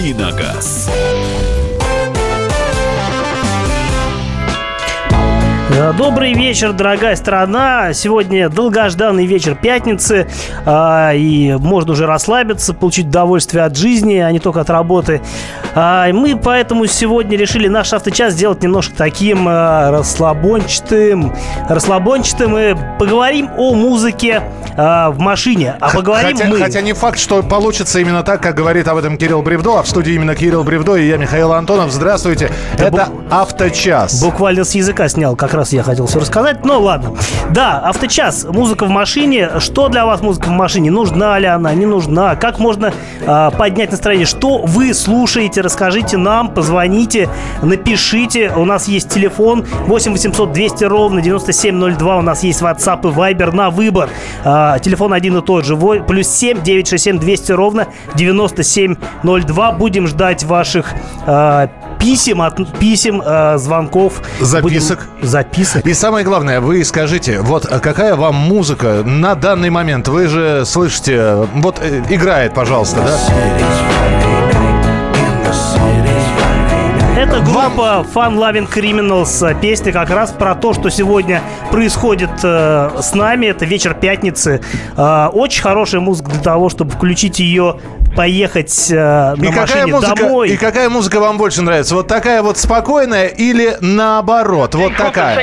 «Давиногаз». Добрый вечер, дорогая страна. Сегодня долгожданный вечер пятницы. Э, и можно уже расслабиться, получить удовольствие от жизни, а не только от работы. Э, мы поэтому сегодня решили наш авточас сделать немножко таким э, расслабончатым. Расслабончатым. И поговорим о музыке в машине. А поговорим хотя, мы... хотя не факт, что получится именно так, как говорит об этом Кирилл Бревдо. А в студии именно Кирилл Бревдо и я, Михаил Антонов. Здравствуйте. Это «Авточас». Буквально с языка снял, как раз я хотел все рассказать. Ну ладно. Да, авточас. Музыка в машине. Что для вас музыка в машине? Нужна ли она? Не нужна? Как можно э, поднять настроение? Что вы слушаете? Расскажите нам, позвоните, напишите. У нас есть телефон 8 800 200 ровно 9702. У нас есть WhatsApp и Viber на выбор. Э, телефон один и тот же. Плюс 7 967 200 ровно 9702. Будем ждать ваших э, писем, от, писем, э, звонков. Записок. Будем- записок. И самое главное, вы скажите, вот а какая вам музыка на данный момент? Вы же слышите, вот э, играет, пожалуйста, да? Это группа Fun Loving Criminals. Песня как раз про то, что сегодня происходит э, с нами. Это вечер пятницы. Э, очень хорошая музыка для того, чтобы включить ее, поехать э, на И какая, машине музыка, домой. и какая музыка вам больше нравится? Вот такая вот спокойная или наоборот? Вот такая.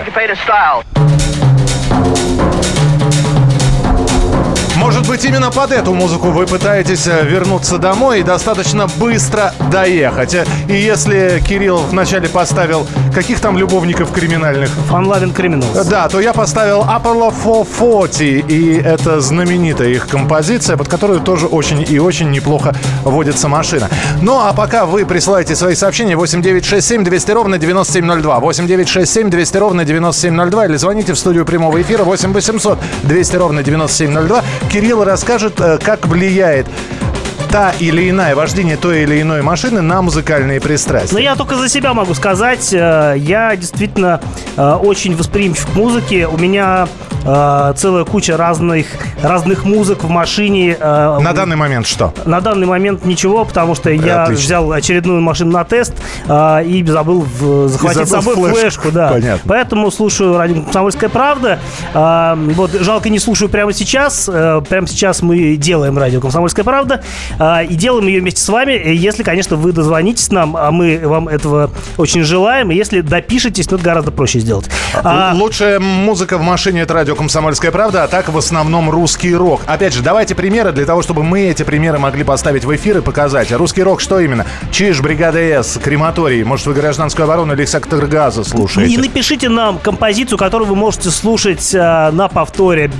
Может быть, именно под эту музыку вы пытаетесь э, вернуться домой и достаточно быстро доехать. Э, И если Кирилл вначале поставил каких там любовников криминальных, Fun Loving Criminals. да, то я поставил Apollo 440, и это знаменитая их композиция, под которую тоже очень и очень неплохо водится машина. Ну, а пока вы присылаете свои сообщения 8967 200 ровно 9702, 8967 200 ровно 9702, или звоните в студию прямого эфира 8 800 200 ровно 9702. Кирилл расскажет, э, как влияет та или иная вождение той или иной машины на музыкальные пристрастия. я только за себя могу сказать, э, я действительно э, очень восприимчив к музыке. У меня э, целая куча разных, разных музык в машине. э, На данный момент что? На данный момент ничего, потому что я Отлично. взял очередную машину на тест а, и забыл в- захватить с забыл собой флешку. флешку. да. Понятно. Поэтому слушаю радио «Комсомольская правда». Вот жалко не слушаю прямо сейчас. Прямо сейчас мы делаем радио «Комсомольская правда» и делаем ее вместе с вами. Э, Если, конечно, вы дозвонитесь нам, а мы вам этого очень желаем. И если допишетесь, то это гораздо проще сделать. А, Лучшая музыка в машине это радио «Комсомольская правда», а так в основном русский рок. Опять же, давайте примеры для того, чтобы мы эти примеры могли поставить в эфир и показать. Русский рок что именно? Чиж, Бригада С, Крематорий, может вы гражданскую оборону или сектор газа слушаете? И напишите нам композицию, которую вы можете слушать а, на повторе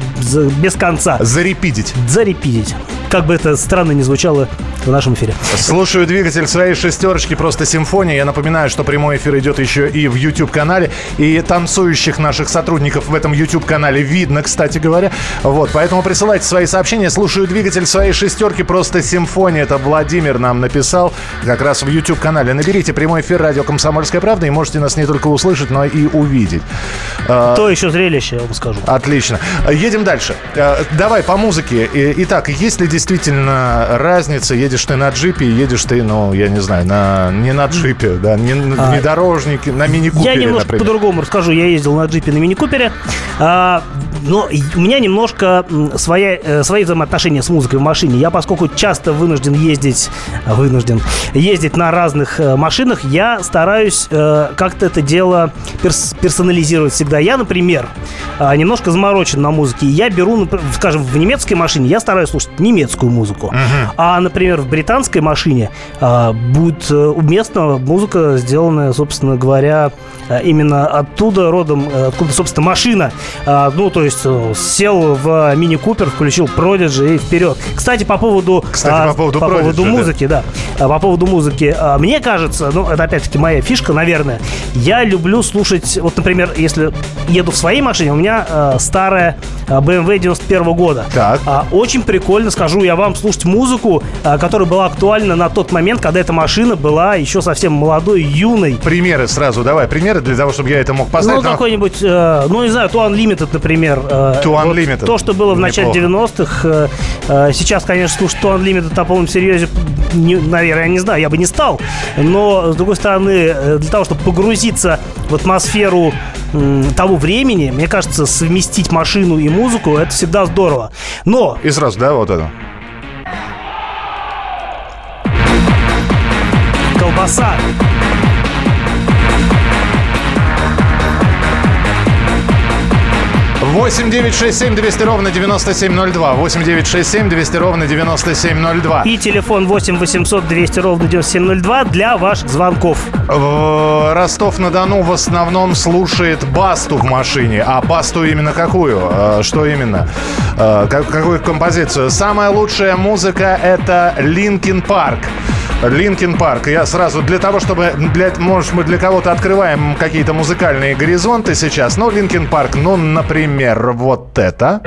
без конца. Зарепидить. зарепидить. Как бы это странно не звучало в нашем эфире. Слушаю двигатель своей шестерочки «Просто симфония». Я напоминаю, что прямой эфир идет еще и в YouTube-канале. И танцующих наших сотрудников в этом YouTube-канале видно, кстати говоря. Вот, поэтому присылайте свои сообщения. Слушаю двигатель своей шестерки «Просто симфония». Это Владимир нам написал как раз в YouTube-канале. Наберите прямой эфир «Радио Комсомольская правда» и можете нас не только услышать, но и увидеть. А, То еще зрелище, я вам скажу. Отлично. Едем дальше. Э, Давай по музыке. Итак, есть ли действительно разница? Едешь ты на джипе, едешь ты, ну, я не знаю, на, не на джипе, да, не на внедорожнике, на мини-купере, А, Я немножко по-другому расскажу. Я ездил на джипе на мини-купере. А, но у меня немножко своя, э, свои взаимоотношения с музыкой в машине. Я, поскольку часто вынужден ездить, вынужден ездить на разных э, машинах, я стараюсь э, как-то это дело перс- персонализировать всегда. Я, например, немножко заморочен на музыке. Я беру, скажем, в немецкой машине я стараюсь слушать немецкую музыку. А, например, в британской машине будет уместна музыка, сделанная, собственно говоря, именно оттуда родом, откуда, собственно, машина. Ну, то есть э, сел в мини-купер, включил Prodigy и вперед. Кстати, по поводу, Кстати, а, по поводу Prodigy, поводу да. музыки, да. А, По поводу музыки. а, Мне кажется, ну, это опять-таки моя фишка, наверное. Я люблю слушать, вот, например, если еду в своей машине, у меня э, старая э, BMW 91 года. Так. А, Очень прикольно, скажу я вам, слушать музыку, которая была актуальна на тот момент, когда эта машина была еще совсем молодой, юной. Примеры сразу, давай, примеры для того, чтобы я это мог поставить. Ну, Но- какой-нибудь, э, ну, не знаю, To Unlimited, например. Э, To вот Unlimited. То, что было в начале Неплохо. 90-х. э, э, сейчас, конечно, слушать To Unlimited на полном серьезе не, наверное, я не знаю, я бы не стал. Но, с другой стороны, для того, чтобы погрузиться в атмосферу того времени, мне кажется, совместить машину и музыку, это всегда здорово. Но... И сразу, да, вот это? Колбаса. 8 9 6 7 200 ровно 9702. 8 9 6 7 200 ровно 9702. И телефон 8 800 200 ровно 9702 для ваших звонков. Ростов-на-Дону в основном слушает Басту в машине. А Басту именно какую? А, что именно? А, какую композицию? Самая лучшая музыка это Linkin Park. Linkin Park. Я сразу для того, чтобы, для, может, мы для кого-то открываем какие-то музыкальные горизонты сейчас. Но Linkin Park, ну, например, вот это.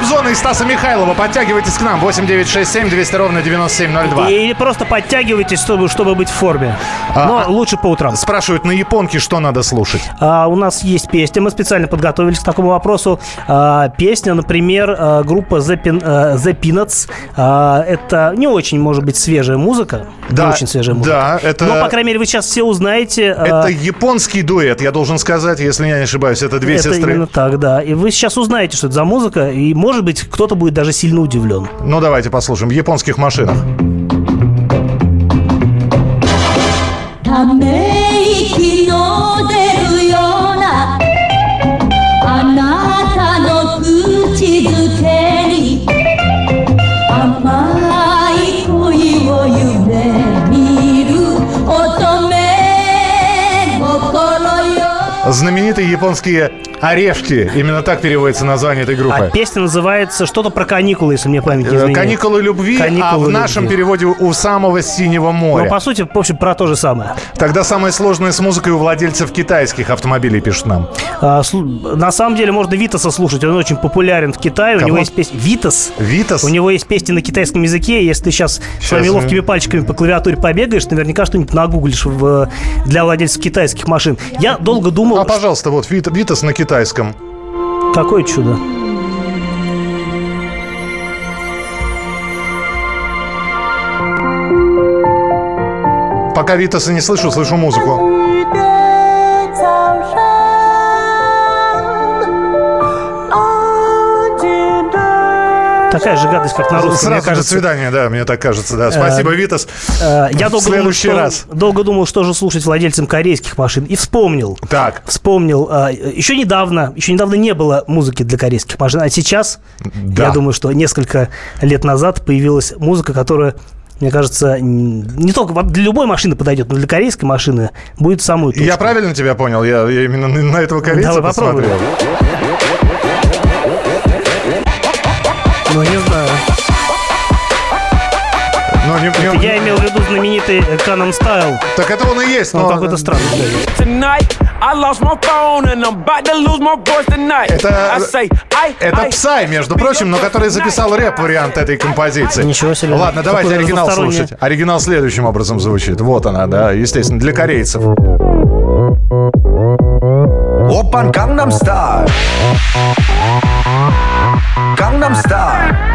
Кобзона и Стаса Михайлова, подтягивайтесь к нам. 8967 200 ровно 9702. Или просто подтягивайтесь, чтобы, чтобы быть в форме. А, Но а, лучше по утрам. Спрашивают на японке, что надо слушать. А, у нас есть песня, мы специально подготовились к такому вопросу. А, песня, например, а, группа The, Pin, а, The Peanuts. А, это не очень, может быть, свежая музыка. Да, не очень свежая музыка. Да, это... Но, по крайней мере, вы сейчас все узнаете. Это а... японский дуэт, я должен сказать, если я не ошибаюсь. Это две это сестры. именно так, да. И вы сейчас узнаете, что это за музыка и, может может быть, кто-то будет даже сильно удивлен. Ну, давайте послушаем. В японских машинах. Знаменитые японские Орешки. Именно так переводится название этой группы. А песня называется что-то про каникулы, если мне память не э, изменяет. Каникулы любви, каникулы а в любви. нашем переводе у самого синего моря. Ну, по сути, в общем, про то же самое. Тогда самое сложное с музыкой у владельцев китайских автомобилей, пишут нам. А, на самом деле, можно Витаса слушать. Он очень популярен в Китае. Кого? У него есть песня... Витас. Витас? У него есть песни на китайском языке. Если ты сейчас, сейчас своими ловкими пальчиками по клавиатуре побегаешь, наверняка что-нибудь нагуглишь в... для владельцев китайских машин. Я долго думал... А, пожалуйста, вот Витас на китайском. Какое чудо? Пока Витаса не слышу, слышу музыку. Такая же гадость, как на русском. Сразу мне кажется. до свидания, да, мне так кажется, да. Спасибо, э, Витас. Э, я долго следующий думал, раз. Что, долго думал, что же слушать владельцам корейских машин. И вспомнил. Так. Вспомнил. Э, еще недавно, еще недавно не было музыки для корейских машин. А сейчас, да. я думаю, что несколько лет назад появилась музыка, которая мне кажется, не только для любой машины подойдет, но для корейской машины будет самую точку. Я правильно тебя понял? Я, я именно на этого корейца Давай посмотрел. Попробуем. Ну, не знаю. Но не, не... Я имел в виду знаменитый Canon Style. Так это он и есть, но... Он какой-то странный. Это, это Псай, между прочим, но который записал рэп-вариант этой композиции. Ничего себе. Ладно, давайте оригинал слушать. Оригинал следующим образом звучит. Вот она, да, естественно, для корейцев. Опан Gangnam Style Gangnam Style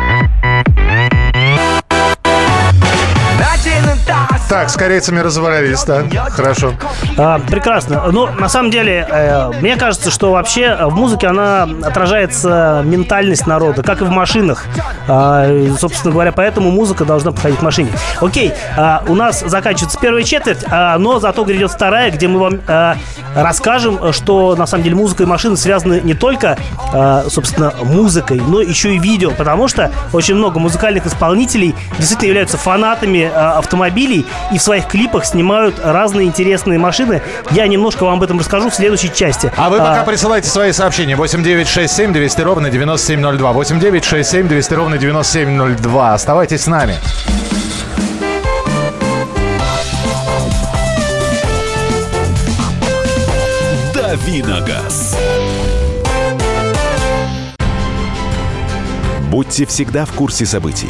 Так, с корейцами разобрались, да? Хорошо. А, прекрасно. Ну, на самом деле, э, мне кажется, что вообще в музыке она отражается ментальность народа, как и в машинах. А, собственно говоря, поэтому музыка должна подходить к машине. Окей, а, у нас заканчивается первая четверть, а, но зато грядет вторая, где мы вам а, расскажем, что на самом деле музыка и машины связаны не только, а, собственно, музыкой, но еще и видео, потому что очень много музыкальных исполнителей действительно являются фанатами а, автомобилей и в своих клипах снимают разные интересные машины. Я немножко вам об этом расскажу в следующей части. А вы пока а... присылайте свои сообщения. 8967 200 ровно 9702. 8967 200 ровно 9702. Оставайтесь с нами. Давиногаз. Будьте всегда в курсе событий.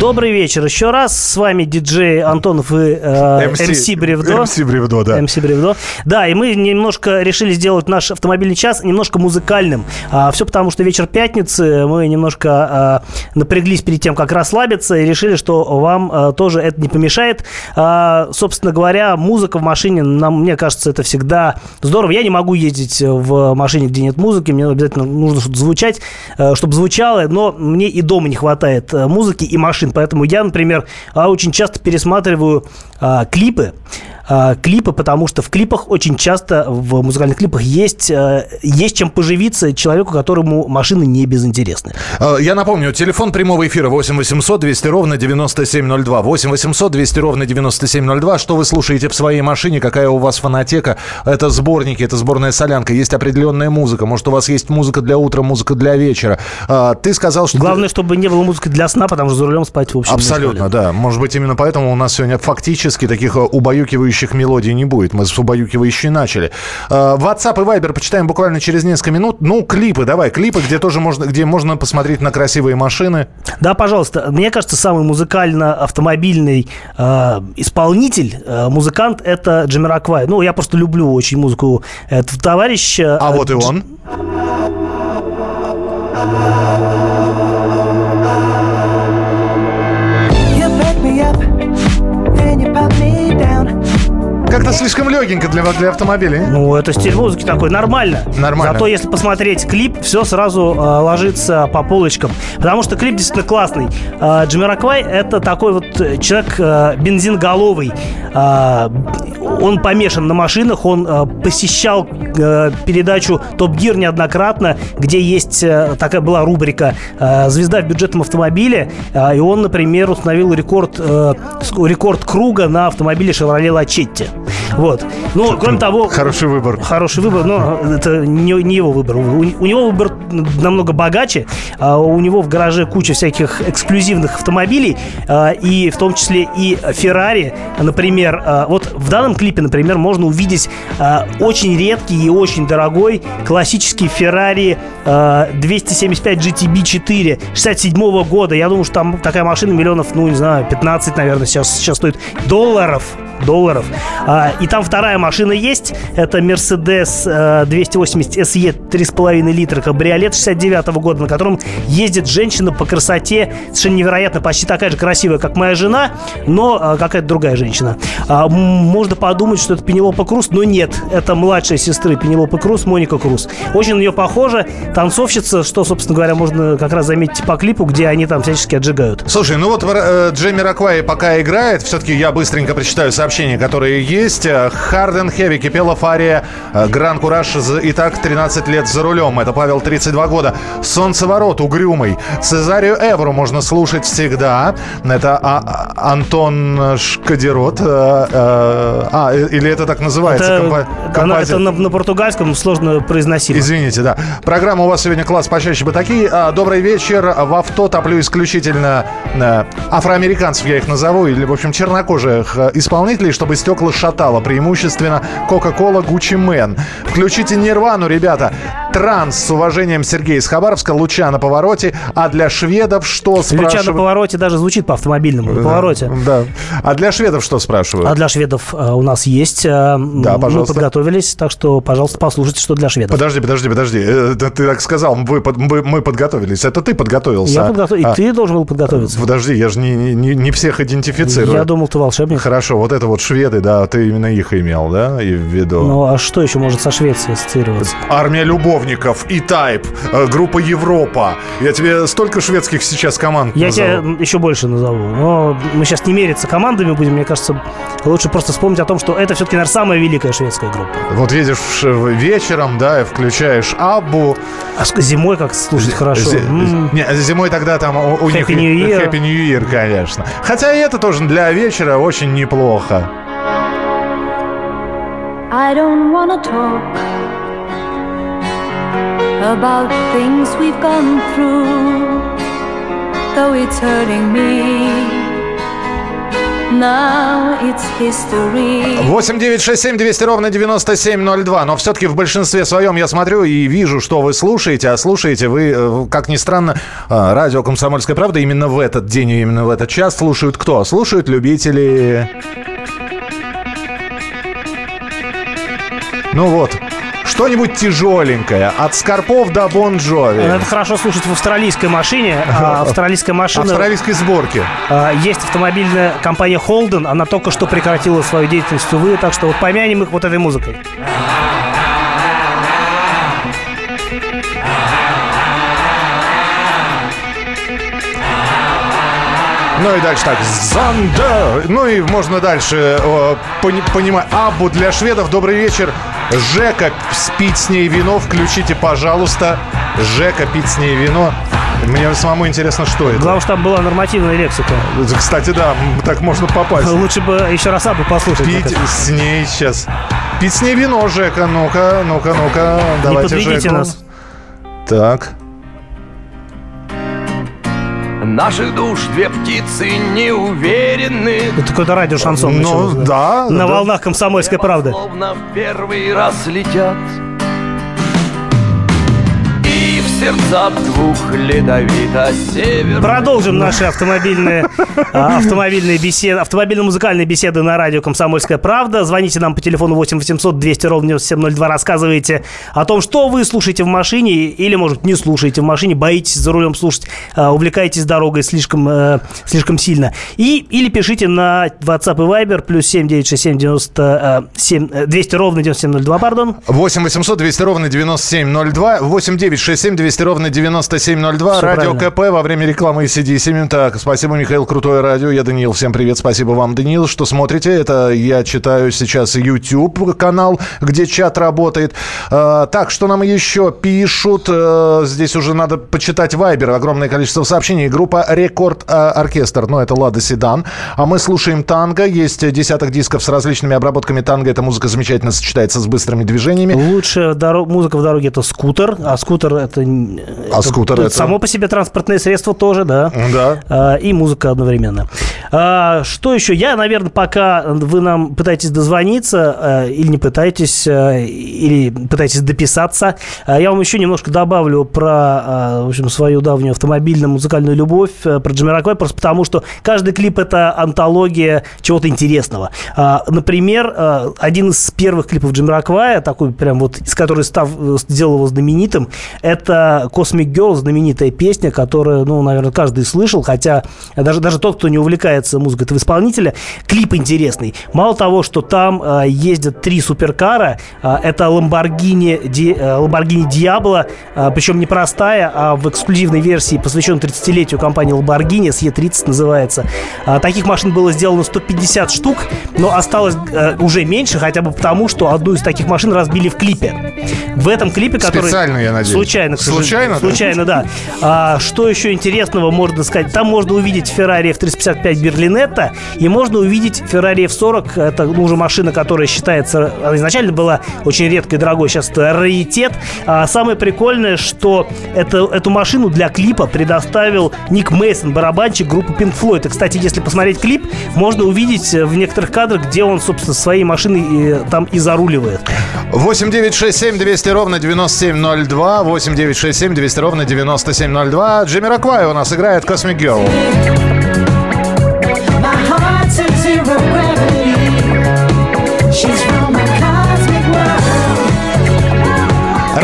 Добрый вечер еще раз. С вами диджей Антонов и э, МС Бревдо. МС Бревдо, да. МС Бревдо. Да, и мы немножко решили сделать наш автомобильный час немножко музыкальным. А, все потому, что вечер пятницы, мы немножко а, напряглись перед тем, как расслабиться, и решили, что вам а, тоже это не помешает. А, собственно говоря, музыка в машине, нам, мне кажется, это всегда здорово. Я не могу ездить в машине, где нет музыки, мне обязательно нужно что-то звучать, э, чтобы звучало, но мне и дома не хватает э, музыки и машин, поэтому я, например, а, очень часто пересматриваю а, клипы, а, клипы, потому что в клипах очень часто, в музыкальных клипах есть, а, есть чем поживиться человеку, которому машины не безинтересны. А, Я напомню, телефон прямого эфира 8 800 200 ровно 9702. 8 800 200 ровно 9702. Что вы слушаете в своей машине? Какая у вас фонотека? Это сборники, это сборная солянка. Есть определенная музыка. Может, у вас есть музыка для утра, музыка для вечера. А, Ты сказал, что... Главное, чтобы не было музыки для сна, потому что за рулем спать, в общем, Абсолютно, да. Может быть, именно поэтому у нас сегодня фактически таких э, убаюкивающих мелодий не будет. Мы с убаюкивающей начали. Э, WhatsApp и Viber почитаем буквально через несколько минут. Ну, клипы, давай, клипы, где тоже можно, где можно посмотреть на красивые машины. Да, пожалуйста. Мне кажется, самый музыкально-автомобильный э, исполнитель, э, музыкант, это Джамираквай. Ну, я просто люблю очень музыку этого товарища. А Э, вот и Дж- он. You Как-то слишком легенько для, для автомобилей. Ну, это стиль музыки такой, нормально. Нормально. Зато если посмотреть клип, все сразу э, ложится по полочкам. Потому что клип действительно классный. Э, Джамироквай это такой вот э, человек э, бензинголовый. Э, он помешан на машинах, он э, посещал э, передачу Топ Гир неоднократно, где есть э, такая была рубрика э, «Звезда в бюджетном автомобиле». Э, и он, например, установил рекорд, э, рекорд круга на автомобиле Chevrolet Лачетти. Вот. Ну, кроме того... Хороший выбор. Хороший выбор, но это не, не его выбор. У, у него выбор намного богаче. А у него в гараже куча всяких эксклюзивных автомобилей, а, и в том числе и Феррари, например. А, Вот в данном клипе, например, можно увидеть а, очень редкий и очень дорогой классический Феррари 275 GTB 4 67 года. Я думаю, что там такая машина миллионов, ну, не знаю, 15, наверное, сейчас, сейчас стоит долларов долларов. А, и там вторая машина есть. Это Mercedes э, 280 SE 3,5 литра кабриолет 69 года, на котором ездит женщина по красоте совершенно невероятно, почти такая же красивая, как моя жена, но э, какая-то другая женщина. А, можно подумать, что это Пенелопа Круз, но нет. Это младшая сестры Пенелопы Круз, Моника Круз. Очень на нее похожа. Танцовщица, что, собственно говоря, можно как раз заметить по клипу, где они там всячески отжигают. Слушай, ну вот э, Джейми Раквай пока играет, все-таки я быстренько прочитаю сообщения, которые есть. Харден Хеви, Кипела Фария, э, Гран Кураж, и так 13 лет за рулем. Это Павел, 32 года. Солнцеворот, Угрюмый. Цезарию Эвру можно слушать всегда. Это а- а- Антон Шкадерот. э, э, а, э, или это так называется? Это, компо- она- это на, на португальском сложно произносимо. Извините, да. Программа у вас сегодня класс почаще бы такие. А, Добрый вечер. В авто топлю исключительно афроамериканцев, я их назову, или, в общем, чернокожих э, исполнителей, чтобы стекла шатало. Преимущественно Coca-Cola Gucci Man. Включите Нирвану, ребята. Транс с уважением Сергей из Хабаровска. Луча на повороте. А для шведов что Люча на спрашивают? повороте даже звучит по-автомобильному. На повороте. Да. А для шведов что спрашивают? А для шведов э, у нас есть. э, Да, Мы пожалуйста. подготовились, так что, пожалуйста, послушайте, что для шведов. Подожди, подожди, подожди. Э, да Ты так сказал, мы, мы- мы подготовились. Это ты подготовился. Я подготов- И А, ты должен был подготовиться. Подожди, я же не, не- не, не всех идентифицирую. Я думал, ты волшебник. Хорошо, вот это вот шведы, да, ты именно их имел, да, и в виду? Ну, а что еще может со Швецией ассоциироваться? Армия любовников, и Type, э, группа Европа. Я тебе столько шведских сейчас команд Я назову. тебя еще больше назову. Но мы сейчас не мериться командами будем. Мне кажется, лучше просто вспомнить о том, что это все-таки, наверное, самая великая шведская группа. Вот едешь вечером, да, и включаешь Аббу. А зимой как слушать хорошо. Зи- М. Не, зимой тогда там у, у них... Happy New Year. Happy New Year, конечно. Хотя и это тоже для вечера очень неплохо. I don't wanna talk about things we've gone through, though it's hurting me. Now it's history. 8 9 6 7 200 ровно 9702. Но все-таки в большинстве своем я смотрю и вижу, что вы слушаете. А слушаете вы, э, как ни странно, э, радио «Комсомольская правда» именно в этот день и именно в этот час слушают кто? Слушают любители... Ну вот, что-нибудь тяжеленькое. От Скорпов до Бон Джови. Это хорошо слушать в австралийской машине. А австралийская машина... Австралийской сборки. А, Есть автомобильная компания Holden, она только что прекратила свою деятельность, увы, так что вот помянем их вот этой музыкой. Ну и дальше так. Зандер. Ну и можно дальше э, пони- понимать. Абу для шведов. Добрый вечер. Жека, спить с ней вино. Включите, пожалуйста. Жека, пить с ней вино. Мне самому интересно, что это. Главное, что там была нормативная лексика. Кстати, да, так можно попасть. Лучше бы еще раз Абу послушать. Пить с ней сейчас. Пить с ней вино, Жека. Ну-ка, ну-ка, ну-ка. Не Давайте подведите Жеку. нас. Так. Наших душ две птицы не уверены Это какой-то радио-шансон Ну, начался. да. На да. волнах комсомольской правды. Словно в первый раз летят сердца двух ледовито север Продолжим наши автомобильные, а, автомобильные беседы, автомобильно-музыкальные беседы на радио «Комсомольская правда». Звоните нам по телефону 8 800 200 ровно 9702. Рассказывайте о том, что вы слушаете в машине или, может, не слушаете в машине, боитесь за рулем слушать, а, увлекаетесь дорогой слишком, э, слишком сильно. И, или пишите на WhatsApp и Viber плюс 7 967 97, э, 200 ровно 9702, пардон. 8 800 200 ровно 9702. 8 9 6 7 200 ровно 9702. Всё радио правильно. КП во время рекламы ACDC. Так, спасибо, Михаил, крутое радио. Я Даниил. Всем привет. Спасибо вам, Даниил, что смотрите. Это я читаю сейчас YouTube канал, где чат работает. Э, так, что нам еще пишут? Э, здесь уже надо почитать Вайбер. Огромное количество сообщений. Группа Рекорд э, Оркестр. Ну, это Лада Седан. А мы слушаем танго. Есть десяток дисков с различными обработками танго. Эта музыка замечательно сочетается с быстрыми движениями. Лучшая доро- музыка в дороге это скутер, а скутер это, А скутер это? само по себе транспортное средство тоже, да. Да. А, и музыка одновременно. А, что еще? Я, наверное, пока вы нам пытаетесь дозвониться а, или не пытаетесь, или пытаетесь дописаться, я вам еще немножко добавлю про, в общем, свою давнюю автомобильно-музыкальную любовь, а, про Джамираквай, просто потому что каждый клип это антология чего-то интересного. Например, один из первых клипов Джамираквая, такой прям вот, из который став, сделал его знаменитым, это Cosmic Girl, знаменитая песня, которую, ну, наверное, каждый слышал, хотя даже, даже тот, кто не увлекается музыкой этого исполнителя, клип интересный. Мало того, что там э, ездят три суперкара, э, это Lamborghini, Ди- э, Lamborghini Diablo, э, причем не простая, а в эксклюзивной версии, посвященной 30-летию компании Lamborghini, SE30 называется. А, таких машин было сделано 150 штук, но осталось э, уже меньше, хотя бы потому, что одну из таких машин разбили в клипе. В этом клипе, который... Специально, я надеюсь. Случайно, к сожалению. Случайно? Случайно, да. А, что еще интересного можно сказать? Там можно увидеть Ferrari F355 Берлинетта, и можно увидеть Ferrari F40. Это ну, уже машина, которая считается... Она изначально была очень редкой и дорогой, сейчас это раритет. А самое прикольное, что это, эту машину для клипа предоставил Ник Мейсон, барабанщик группы Pink Floyd. И, кстати, если посмотреть клип, можно увидеть в некоторых кадрах, где он, собственно, своей машиной э, там и заруливает. 8 9 6 7 200 ровно 9702. 8 9 6 7 200 ровно 9702. Джимми Раквай у нас играет Cosmic Girl.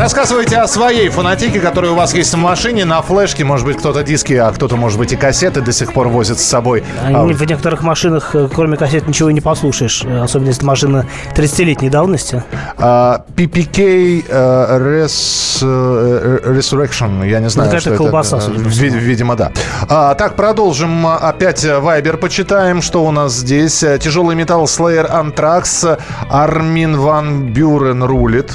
Рассказывайте о своей фанатике, которая у вас есть в машине, на флешке. Может быть, кто-то диски, а кто-то, может быть, и кассеты до сих пор возит с собой. А В некоторых машинах, э, кроме кассет, ничего не послушаешь. э, Особенно если машина 30-летней давности. А, PPK э, Res, э, Resurrection, я не знаю, какая-то что колбаса, это. всему. Видимо, да. А, так, продолжим. Опять Вайбер почитаем, что у нас здесь. Тяжелый металл Slayer Anthrax. Армин Ван Бюрен рулит.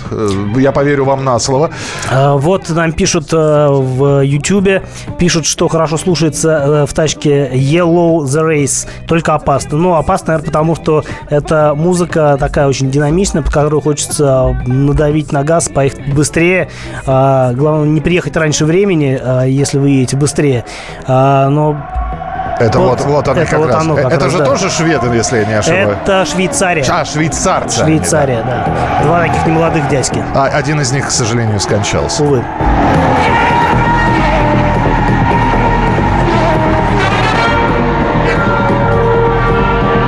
Я поверю вам на слово. А, Вот нам пишут э, в Ютубе, пишут, что хорошо слушается э, в тачке Yellow The Race, только опасно. Ну, опасно, наверное, потому что это музыка такая очень динамичная, по которой хочется надавить на газ, поехать быстрее. А, Главное, не приехать раньше времени, а, если вы едете быстрее. Но Это вот, Вот, вот, они это как вот раз. оно как это раз, же да. тоже шведы, если я не ошибаюсь. это Швейцария. А, швейцарцы. они, да. Швейцария, да. Два таких немолодых дядьки. А, один из них, к сожалению, скончался. Увы.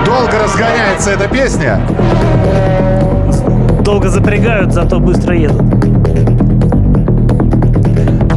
Долго разгоняется эта песня. Долго запрягают, зато быстро едут.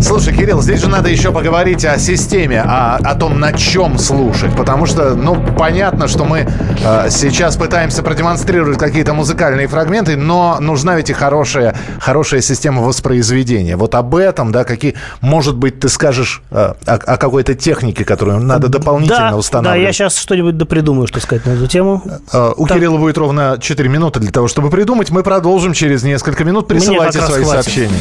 Слушай, Кирилл, здесь же надо еще поговорить о системе, о, о том, на чем слушать. Потому что, ну, понятно, что мы э, сейчас пытаемся продемонстрировать какие-то музыкальные фрагменты, но нужна ведь и хорошая, хорошая система воспроизведения. Вот об этом, да, какие, может быть, ты скажешь э, о, о какой-то технике, которую надо дополнительно Да, да, устанавливать. я сейчас что-нибудь допридумаю, что сказать на эту тему. Э, У Так. Кирилла будет ровно 4 минуты для того, чтобы придумать. Мы продолжим через несколько минут. Присылайте свои хватит. сообщения.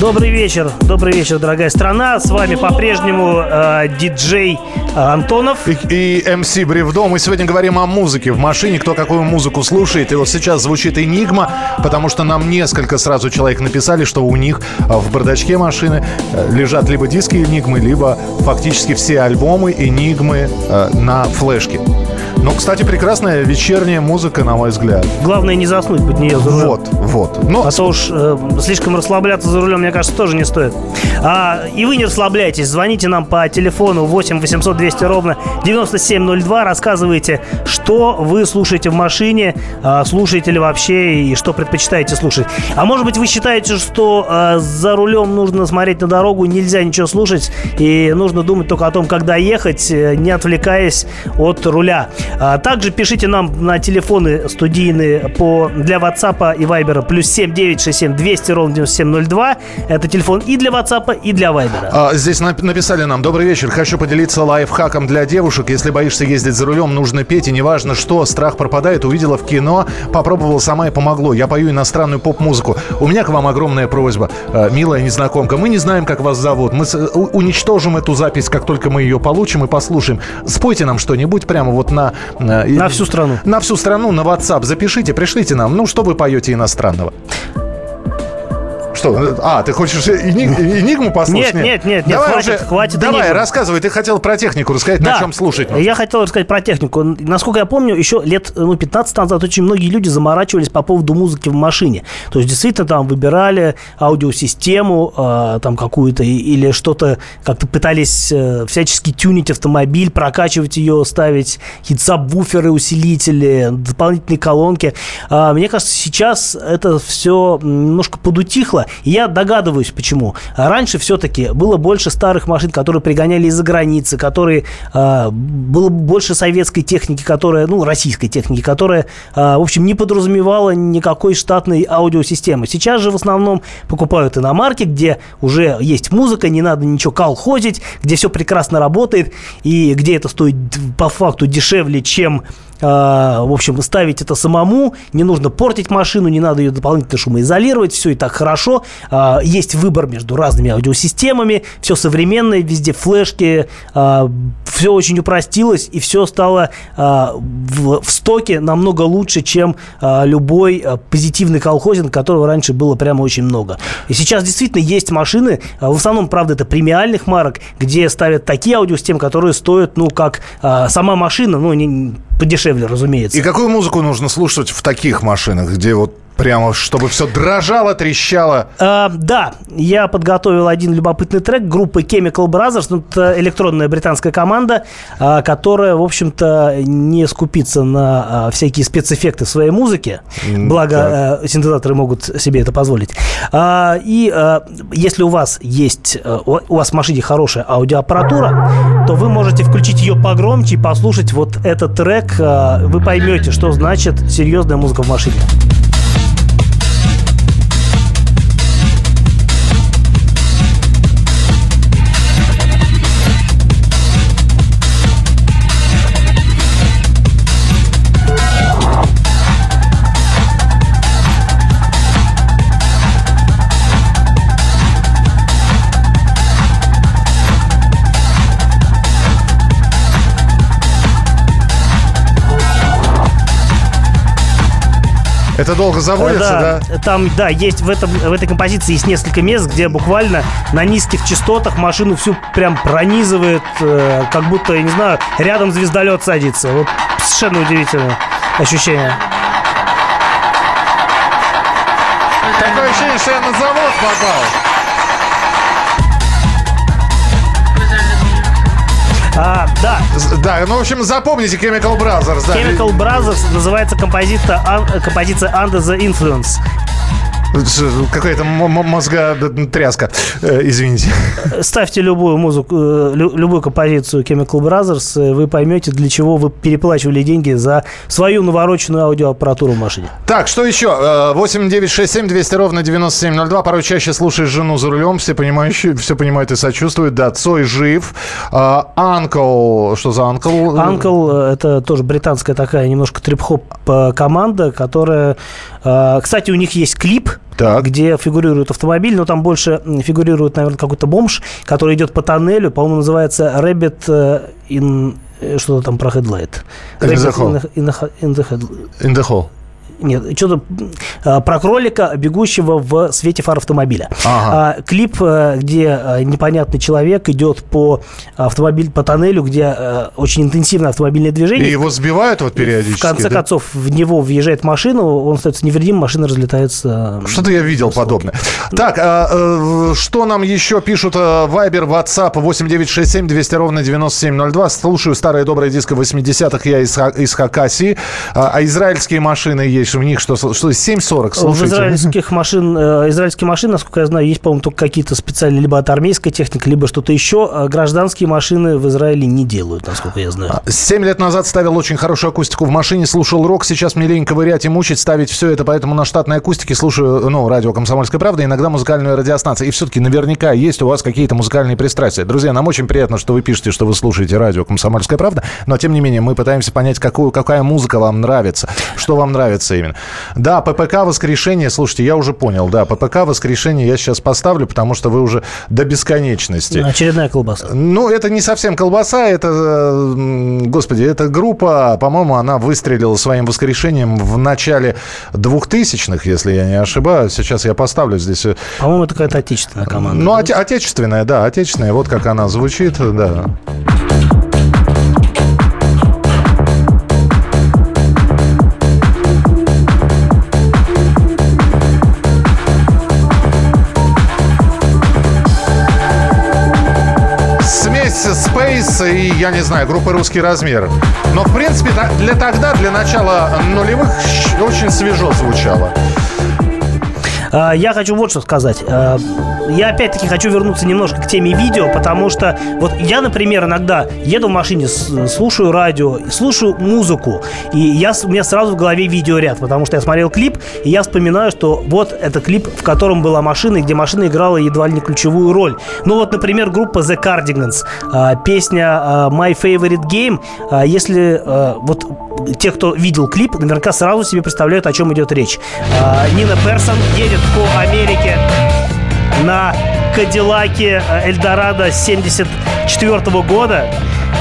Добрый вечер, добрый вечер, дорогая страна. С вами по-прежнему э, диджей э, Антонов. И, и МС Бревдо. Мы сегодня говорим о музыке в машине, кто какую музыку слушает. И вот сейчас звучит «Энигма», потому что нам несколько сразу человек написали, что у них а, в бардачке машины э, лежат либо диски «Энигмы», либо фактически все альбомы «Энигмы» э, на флешке. Ну, кстати, прекрасная вечерняя музыка, на мой взгляд. Главное не заснуть под нее за рулем. Вот, вот. Ну, А то уж э, слишком расслабляться за рулем, мне кажется, тоже не стоит. А, и вы не расслабляйтесь. Звоните нам по телефону 8 800 200 ровно 9702. Рассказывайте, что вы слушаете в машине, а, слушаете ли вообще и что предпочитаете слушать. А может быть, вы считаете, что а, за рулем нужно смотреть на дорогу, нельзя ничего слушать, и нужно думать только о том, когда ехать, э, не отвлекаясь от руля. А, также пишите нам на телефоны студийные по, для WhatsApp и Viber плюс 7967 200 ровно 9702. Это телефон и для WhatsApp, и для Viber. А, Здесь нап- написали нам «Добрый вечер, хочу поделиться лайфхаком для девушек. Если боишься ездить за рулем, нужно петь, и неважно что, страх пропадает. Увидела в кино, попробовала сама и помогло. Я пою иностранную поп-музыку. У меня к вам огромная просьба, э, милая незнакомка. Мы не знаем, как вас зовут. Мы уничтожим эту запись, как только мы ее получим и послушаем. Спойте нам что-нибудь прямо вот на... э, На всю страну. На всю страну, на WhatsApp. Запишите, пришлите нам. Ну, что вы поете иностранного? Что? А, ты хочешь эни- энигму послушать? Нет, нет, нет, нет, Давай хватит, уже, хватит Давай, энигмы. рассказывай. Ты хотел про технику рассказать, на чем слушать. нужно. Я хотел рассказать про технику. Насколько я помню, еще лет ну, 15 назад очень многие люди заморачивались по поводу музыки в машине. То есть, действительно, там выбирали аудиосистему э, там какую-то или что-то, как-то пытались э, всячески тюнить автомобиль, прокачивать ее, ставить какие-то сабвуферы, усилители, дополнительные колонки. А, мне кажется, сейчас это все немножко подутихло. Я догадываюсь, почему. Раньше все-таки было больше старых машин, которые пригоняли из-за границы, которые а, было больше советской техники, которая, ну, российской техники, которая, а, в общем, не подразумевала никакой штатной аудиосистемы. Сейчас же в основном покупают иномарки, где уже есть музыка, не надо ничего колхозить, где все прекрасно работает и где это стоит по факту дешевле, чем в общем, ставить это самому, не нужно портить машину, не надо ее дополнительно шумоизолировать, все и так хорошо. Есть выбор между разными аудиосистемами, все современное, везде флешки, все очень упростилось, и все стало в, стоке намного лучше, чем любой позитивный колхозинг, которого раньше было прямо очень много. И сейчас действительно есть машины, в основном, правда, это премиальных марок, где ставят такие аудиосистемы, которые стоят, ну, как сама машина, ну, не, подешевле, разумеется. И какую музыку нужно слушать в таких машинах, где вот Прямо, чтобы все дрожало, трещало. А, да, я подготовил один любопытный трек группы Chemical Brothers. Ну, это электронная британская команда, а, которая, в общем-то, не скупится на а, всякие спецэффекты в своей музыке. Благо, а, синтезаторы могут себе это позволить. А, и а, если у вас есть, а, у вас в машине хорошая аудиоаппаратура, то вы можете включить ее погромче и послушать вот этот трек. А, вы поймете, что значит серьезная музыка в машине. Это долго заводится, да? да? Там, да, есть в, этом, в этой композиции есть несколько мест, где буквально на низких частотах машину всю прям пронизывает, э, как будто, я не знаю, рядом звездолет садится. Вот совершенно удивительное ощущение. Такое ощущение, что я на завод попал. Да. Да, ну, в общем, запомните Chemical Brothers. Да. Chemical Brothers называется композиция, композиция Under the Influence. Какая-то мозга тряска. Э, извините. Ставьте любую музыку, э, любую композицию Chemical Brothers, э, вы поймете, для чего вы переплачивали деньги за свою навороченную аудиоаппаратуру в машине. Так, что еще? 8 9 6 7 200 ровно 9702. Порой чаще слушаешь жену за рулем, все понимающие, все понимают и сочувствуют. Да, Цой жив. Анкл, что за Анкл? Анкл, это тоже британская такая немножко трип-хоп команда, которая... Кстати, у них есть клип, так. где фигурирует автомобиль, но там больше фигурирует, наверное, какой-то бомж, который идет по тоннелю, по-моему, называется Rabbit э, in... Э, что-то там про Headlight. In the. In the, in the, in the hole. Нет, что-то а, про кролика, бегущего в свете фар автомобиля. Ага. А, клип, э, где э, непонятный человек идет по автомобиль, по тоннелю, где э, очень интенсивное автомобильное движение. И его сбивают вот периодически. В конце да? концов, в него въезжает машина, он остается невредим, машина разлетается. Что-то я видел подобное. Так, а, что нам еще пишут? Вайбер, WhatsApp 8967 200 ровно 9702. Слушаю старые добрые диски 80-х, я из, из Хакасии. А, а израильские машины есть в них что, что 7.40, слушайте. В израильских машин, э, израильские машины, насколько я знаю, есть, по-моему, только какие-то специальные, либо от армейской техники, либо что-то еще. А гражданские машины в Израиле не делают, насколько я знаю. А, семь лет назад ставил очень хорошую акустику в машине, слушал рок, сейчас мне лень ковырять и мучить, ставить все это, поэтому на штатной акустике слушаю, ну, радио «Комсомольская правда», иногда музыкальную радиостанцию. И все-таки наверняка есть у вас какие-то музыкальные пристрастия. Друзья, нам очень приятно, что вы пишете, что вы слушаете радио «Комсомольская правда», но, тем не менее, мы пытаемся понять, какую, какая музыка вам нравится, что вам нравится именно. Да, ППК воскрешение, слушайте, я уже понял, да, ППК воскрешение я сейчас поставлю, потому что вы уже до бесконечности. Очередная колбаса. Ну, это не совсем колбаса, это, господи, это группа, по-моему, она выстрелила своим воскрешением в начале 2000-х, если я не ошибаюсь. Сейчас я поставлю здесь. Э, по-моему, это какая-то отечественная команда. Ну, да? отечественная, да, отечественная. Вот как она звучит, да. Space и, я не знаю, группа «Русский размер». Но, в принципе, для тогда, для начала нулевых, очень свежо звучало. А, я хочу вот что сказать. А, я опять-таки хочу вернуться немножко к теме видео, потому что вот я, например, иногда еду в машине, слушаю радио, слушаю музыку, и я, у меня сразу в голове видеоряд, потому что я смотрел клип, и я вспоминаю, что вот это клип, в котором была машина, и где машина играла едва ли не ключевую роль. Ну вот, например, группа The Cardigans, а, песня My Favorite Game, если вот те, кто видел клип, наверняка сразу себе представляют, о чем идет речь. А, Нина Персон едет по Америке на Кадиллаке э, Эльдорадо 74 года.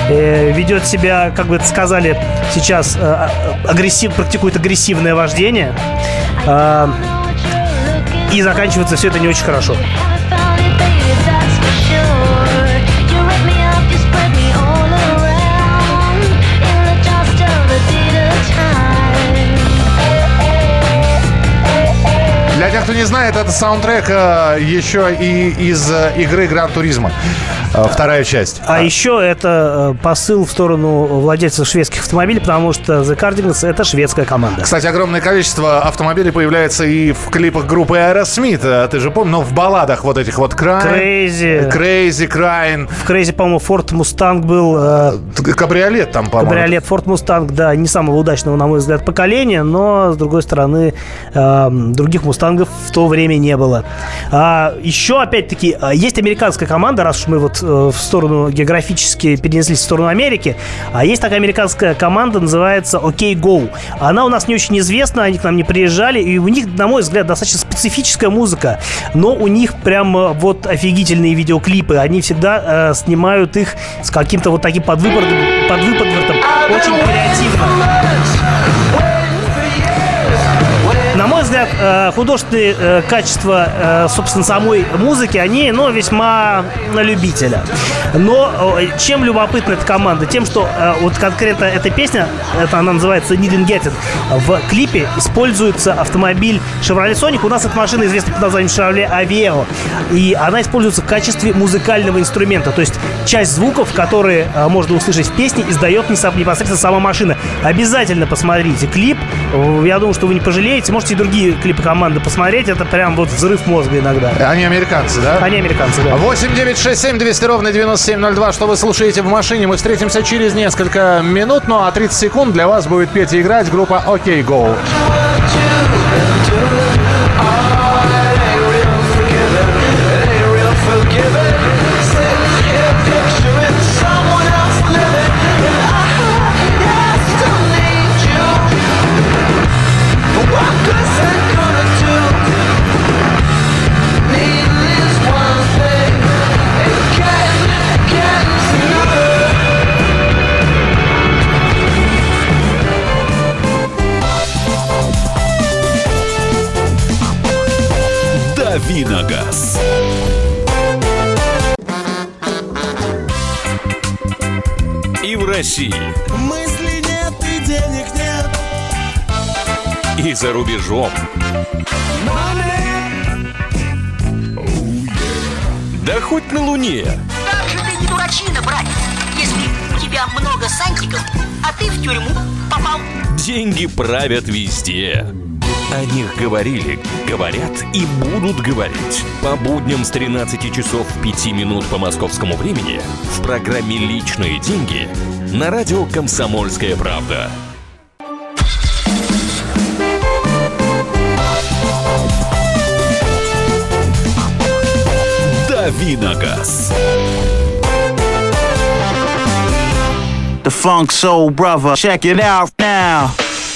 Э, ведет себя, как бы сказали сейчас, э, агрессив, практикует агрессивное вождение. Э, и заканчивается все это не очень хорошо. Не знает, это саундтрек э, еще и из э, игры Гран Туризма. Э, вторая часть. А еще это э, посыл в сторону владельцев шведских автомобилей, потому что The Cardigans это шведская команда. Кстати, огромное количество автомобилей появляется и в клипах группы Aerosmith. Э, Ты же помнишь, но в балладах вот этих вот Crying, Crazy. Crazy, Crying, В Crazy, по-моему, Ford Mustang был. э, Кабриолет там, по-моему. Кабриолет Ford Mustang, да, не самого удачного, на мой взгляд, поколения, но, с другой стороны, э, других мустангов в то время не было. А, еще, опять-таки, э, есть американская команда, раз уж мы вот э, в сторону географически перенеслись в сторону Америки, а есть такая американская команда, называется OK Go. Она у нас не очень известна, они к нам не приезжали, и у них, на мой взгляд, достаточно специфическая музыка, но у них прям э, вот офигительные видеоклипы, они всегда э, снимают их с каким-то вот таким подвыпортом, подвыпортом очень креативно. Э, художественные э, качества, э, собственно, самой музыки, они, ну, весьма на любителя. Но э, чем любопытна эта команда? Тем, что вот конкретно эта песня, это она называется Need Get It, в клипе используется автомобиль Chevrolet Sonic. У нас эта машина известна под названием Chevrolet Aveo. И она используется в качестве музыкального инструмента. То есть часть звуков, которые можно услышать в песне, издает непосредственно сама машина. Обязательно посмотрите клип. Я думаю, что вы не пожалеете. Можете и другие клипы команды посмотреть. Это прям вот взрыв мозга иногда. Они американцы, да? Они американцы, да. 8 9 6 7 200 ровно 9702. Что вы слушаете в машине? Мы встретимся через несколько минут. Ну а 30 секунд для вас будет петь и играть группа OK Go. России, Мысли нет и денег нет. и за рубежом. Да хоть на Луне. Как же ты не дурачина, братец, если у тебя много сантиков, а ты в тюрьму попал. Деньги правят везде. О них говорили, говорят и будут говорить. По будням с 13 часов 5 минут по московскому времени в программе «Личные деньги» на радио «Комсомольская правда». Давиногаз. The Funk Soul Brother. Check it out now.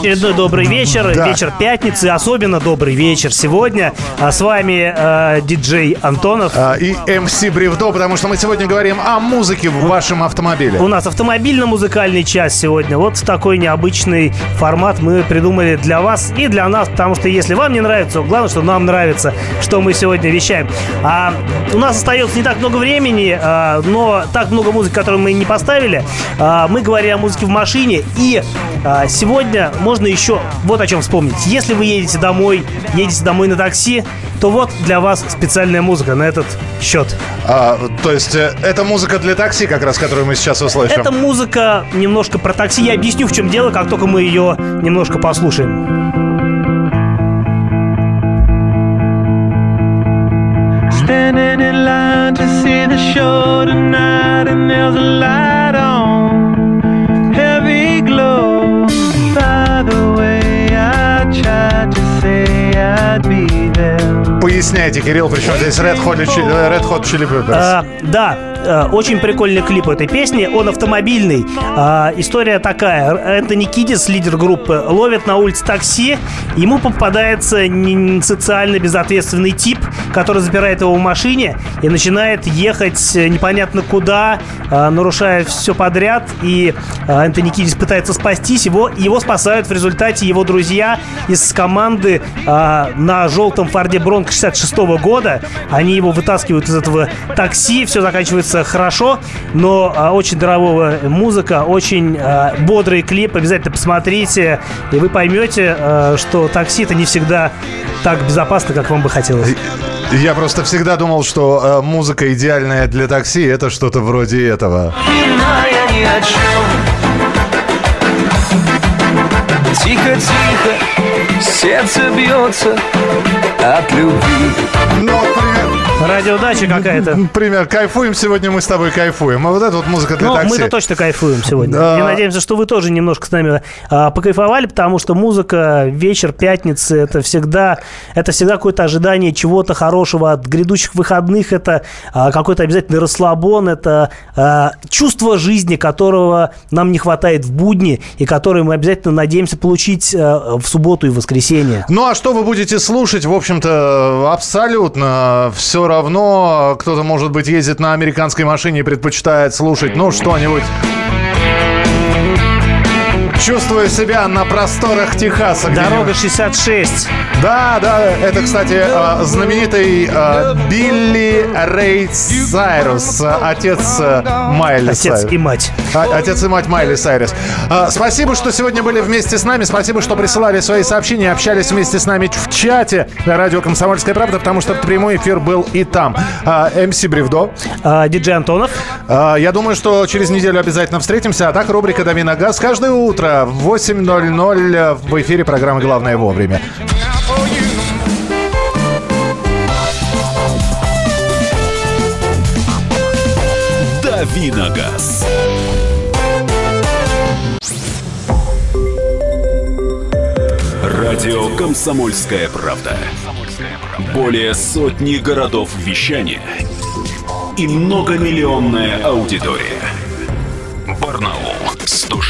Очередной добрый вечер, Да. вечер пятницы, особенно добрый вечер сегодня. А с вами э, диджей Антонов. А, И MC Бревдо, потому что мы сегодня говорим о музыке в вашем автомобиле. У нас автомобильно-музыкальный час сегодня. Вот такой необычный формат мы придумали для вас и для нас, потому что если вам не нравится, главное, что нам нравится, что мы сегодня вещаем. А у нас остается не так много времени, а, но так много музыки, которую мы не поставили. А, мы говорим о музыке в машине, и а, сегодня можно еще вот о чем вспомнить. Если вы едете домой, едете домой на такси, то вот для вас специальная музыка на этот счет. А, то есть э, это музыка для такси, как раз, которую мы сейчас услышим. Это музыка немножко про такси. Я объясню, в чем дело, как только мы ее немножко послушаем. Standing in line to see the show tonight, and there's a light on, Поясняйте, Кирилл, причем здесь Red Hot, Chili- Chili Peppers. А, да, э, очень прикольный клип этой песни. Он автомобильный. А, история такая. Энтони Кидис, лидер группы, ловит на улице такси. Ему попадается социально безответственный тип, который запирает его в машине и начинает ехать э, непонятно куда, а, нарушая все подряд. И Энтони Кидис пытается спастись. Его, его спасают в результате его друзья из команды на желтом Форде Бронко 66 года. Они его вытаскивают из этого такси. Все заканчивается хорошо, но а, очень дорогого музыка, очень а, бодрый клип. Обязательно посмотрите, и вы поймете, а, что такси это не всегда так безопасно, как вам бы хотелось. Я просто всегда думал, что э, музыка идеальная для такси это что-то вроде этого. Иная ни о чем Тихо-тихо Сердце бьется от любви Ну, пример, Радиодача какая-то. пример, кайфуем сегодня мы с тобой кайфуем. А вот это вот музыка для Ну, такси. мы-то точно кайфуем сегодня. Да. И надеемся, что вы тоже немножко с нами а, покайфовали, потому что музыка, вечер пятницы, это всегда, это всегда какое-то ожидание чего-то хорошего от грядущих выходных, это а, какой-то обязательный расслабон, это а, чувство жизни, которого нам не хватает в будни, и которое мы обязательно надеемся получить а, в субботу и в воскресенье. Ну а что вы будете слушать? В общем-то, абсолютно все равно. Кто-то, может быть, ездит на американской машине и предпочитает слушать, ну, что-нибудь. Чувствую себя на просторах Техаса. Дорога 66. Да, да, это, кстати, э, знаменитый э, Билли Рей Сайрус, отец э, Майли Отец Сайрус. и мать. А- Отец и мать Майли Сайрес. А, Спасибо, что сегодня были вместе с нами. Спасибо, что присылали свои сообщения, общались вместе с нами в чате на радио «Комсомольская правда», потому что прямой эфир был и там. А, МС Бревдо. А, диджей Антонов. А, Я думаю, что через неделю обязательно встретимся. А так, рубрика «Дави на газ» каждое утро в 8.00 в эфире программы «Главное вовремя». Давиногаз. Радио «Комсомольская правда». Более сотни городов вещания и многомиллионная аудитория.